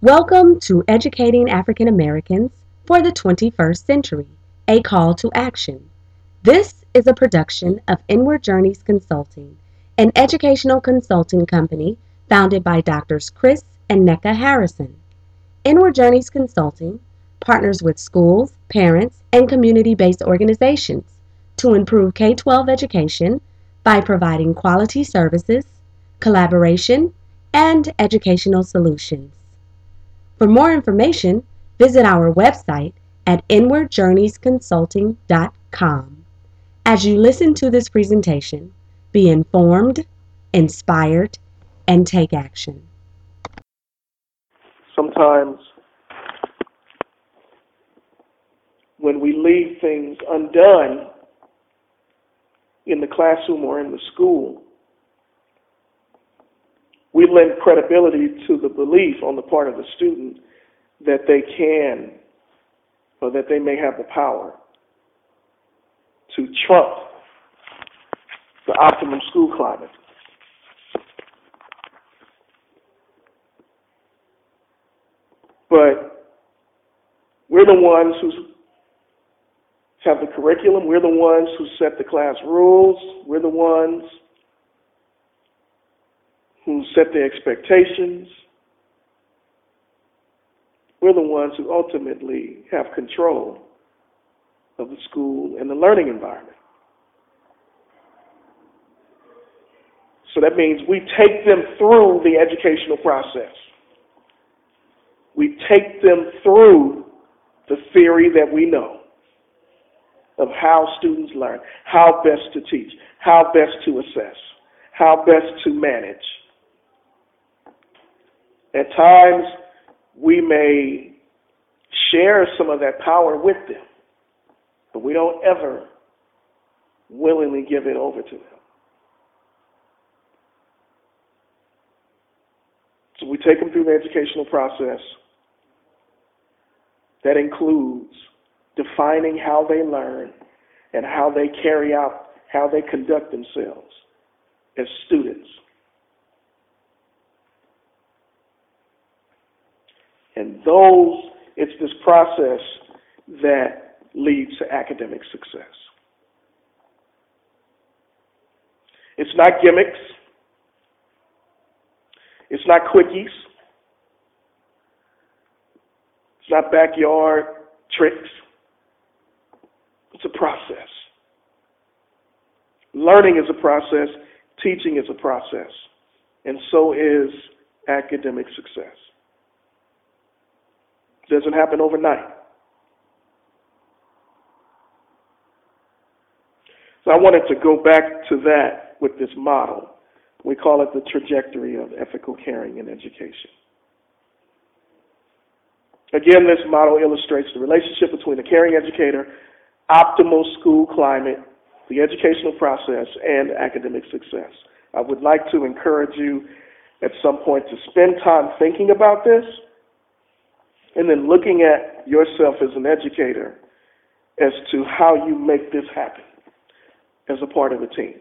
Welcome to Educating African Americans for the 21st Century, a call to action. This is a production of Inward Journeys Consulting, an educational consulting company founded by Drs. Chris and Nneka Harrison. Inward Journeys Consulting partners with schools, parents, and community based organizations to improve K 12 education by providing quality services, collaboration, and educational solutions. For more information, visit our website at inwardjourneysconsulting.com. As you listen to this presentation, be informed, inspired, and take action. Sometimes when we leave things undone in the classroom or in the school, we lend credibility to the belief on the part of the student that they can or that they may have the power to trump the optimum school climate. But we're the ones who have the curriculum. We're the ones who set the class rules. We're the ones who set the expectations. We're the ones who ultimately have control of the school and the learning environment. So that means we take them through the educational process. We take them through the theory that we know of how students learn, how best to teach, how best to assess, how best to manage. At times, we may share some of that power with them, but we don't ever willingly give it over to them. So we take them through the educational process. That includes defining how they learn and how they carry out, how they conduct themselves as students. And those, it's this process that leads to academic success. It's not gimmicks. It's not quickies. It's not backyard tricks. It's a process. Learning is a process, teaching is a process, and so is academic success. Doesn't happen overnight. So I wanted to go back to that with this model. We call it the trajectory of ethical caring in education. Again, this model illustrates the relationship between a caring educator, optimal school climate, the educational process, and academic success. I would like to encourage you at some point to spend time thinking about this and then looking at yourself as an educator as to how you make this happen as a part of the team.